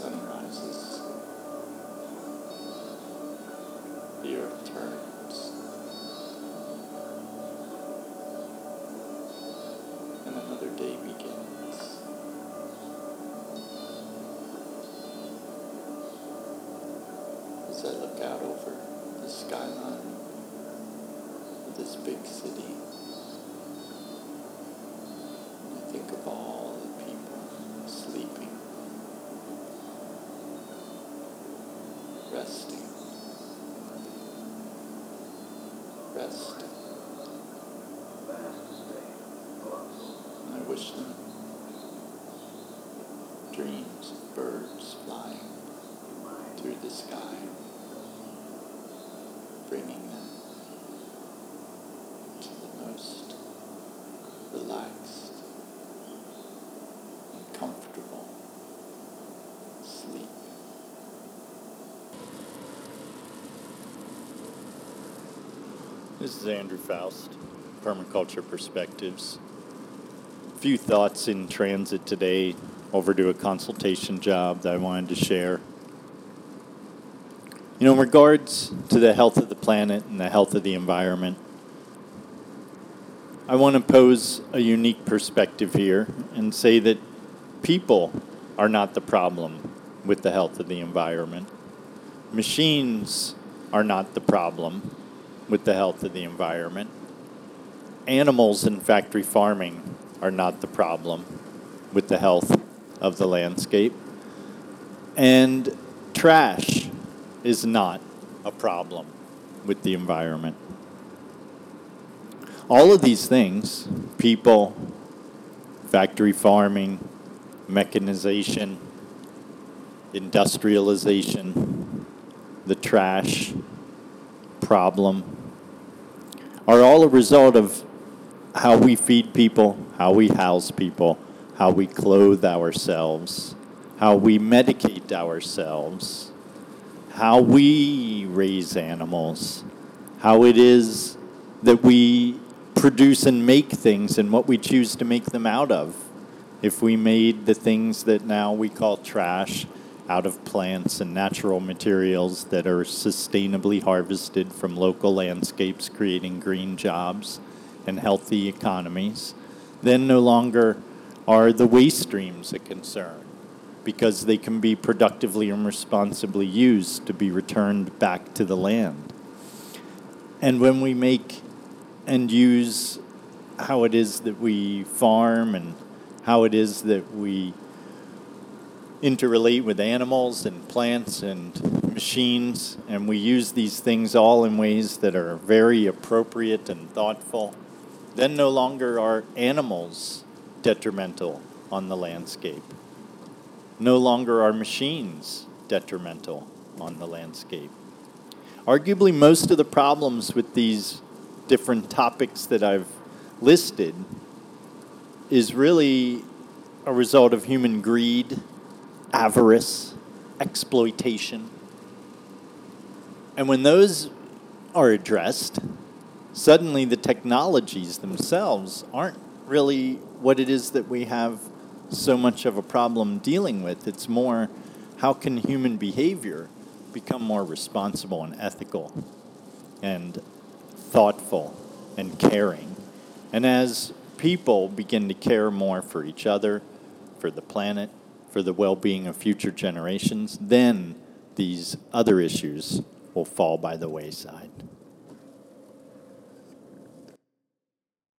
sun rises. The earth turns. And another day begins. As I look out over the skyline of this big city. Resting, resting. And I wish them dreams of birds flying through the sky, bringing them to the most relaxed and comfortable sleep. This is Andrew Faust, Permaculture Perspectives. A few thoughts in transit today over to a consultation job that I wanted to share. You know, in regards to the health of the planet and the health of the environment, I want to pose a unique perspective here and say that people are not the problem with the health of the environment. Machines are not the problem with the health of the environment. Animals in factory farming are not the problem with the health of the landscape. And trash is not a problem with the environment. All of these things people, factory farming, mechanization, industrialization, the trash problem are all a result of how we feed people, how we house people, how we clothe ourselves, how we medicate ourselves, how we raise animals, how it is that we produce and make things and what we choose to make them out of. If we made the things that now we call trash out of plants and natural materials that are sustainably harvested from local landscapes, creating green jobs and healthy economies, then no longer are the waste streams a concern because they can be productively and responsibly used to be returned back to the land. And when we make and use how it is that we farm and how it is that we interrelate with animals and plants and machines, and we use these things all in ways that are very appropriate and thoughtful, then no longer are animals detrimental on the landscape. No longer are machines detrimental on the landscape. Arguably, most of the problems with these different topics that I've listed is really a result of human greed, avarice, exploitation. And when those are addressed, suddenly the technologies themselves aren't really what it is that we have so much of a problem dealing with. It's more how can human behavior become more responsible and ethical and thoughtful and caring. And as people begin to care more for each other, for the planet, for the well being of future generations, then these other issues will fall by the wayside.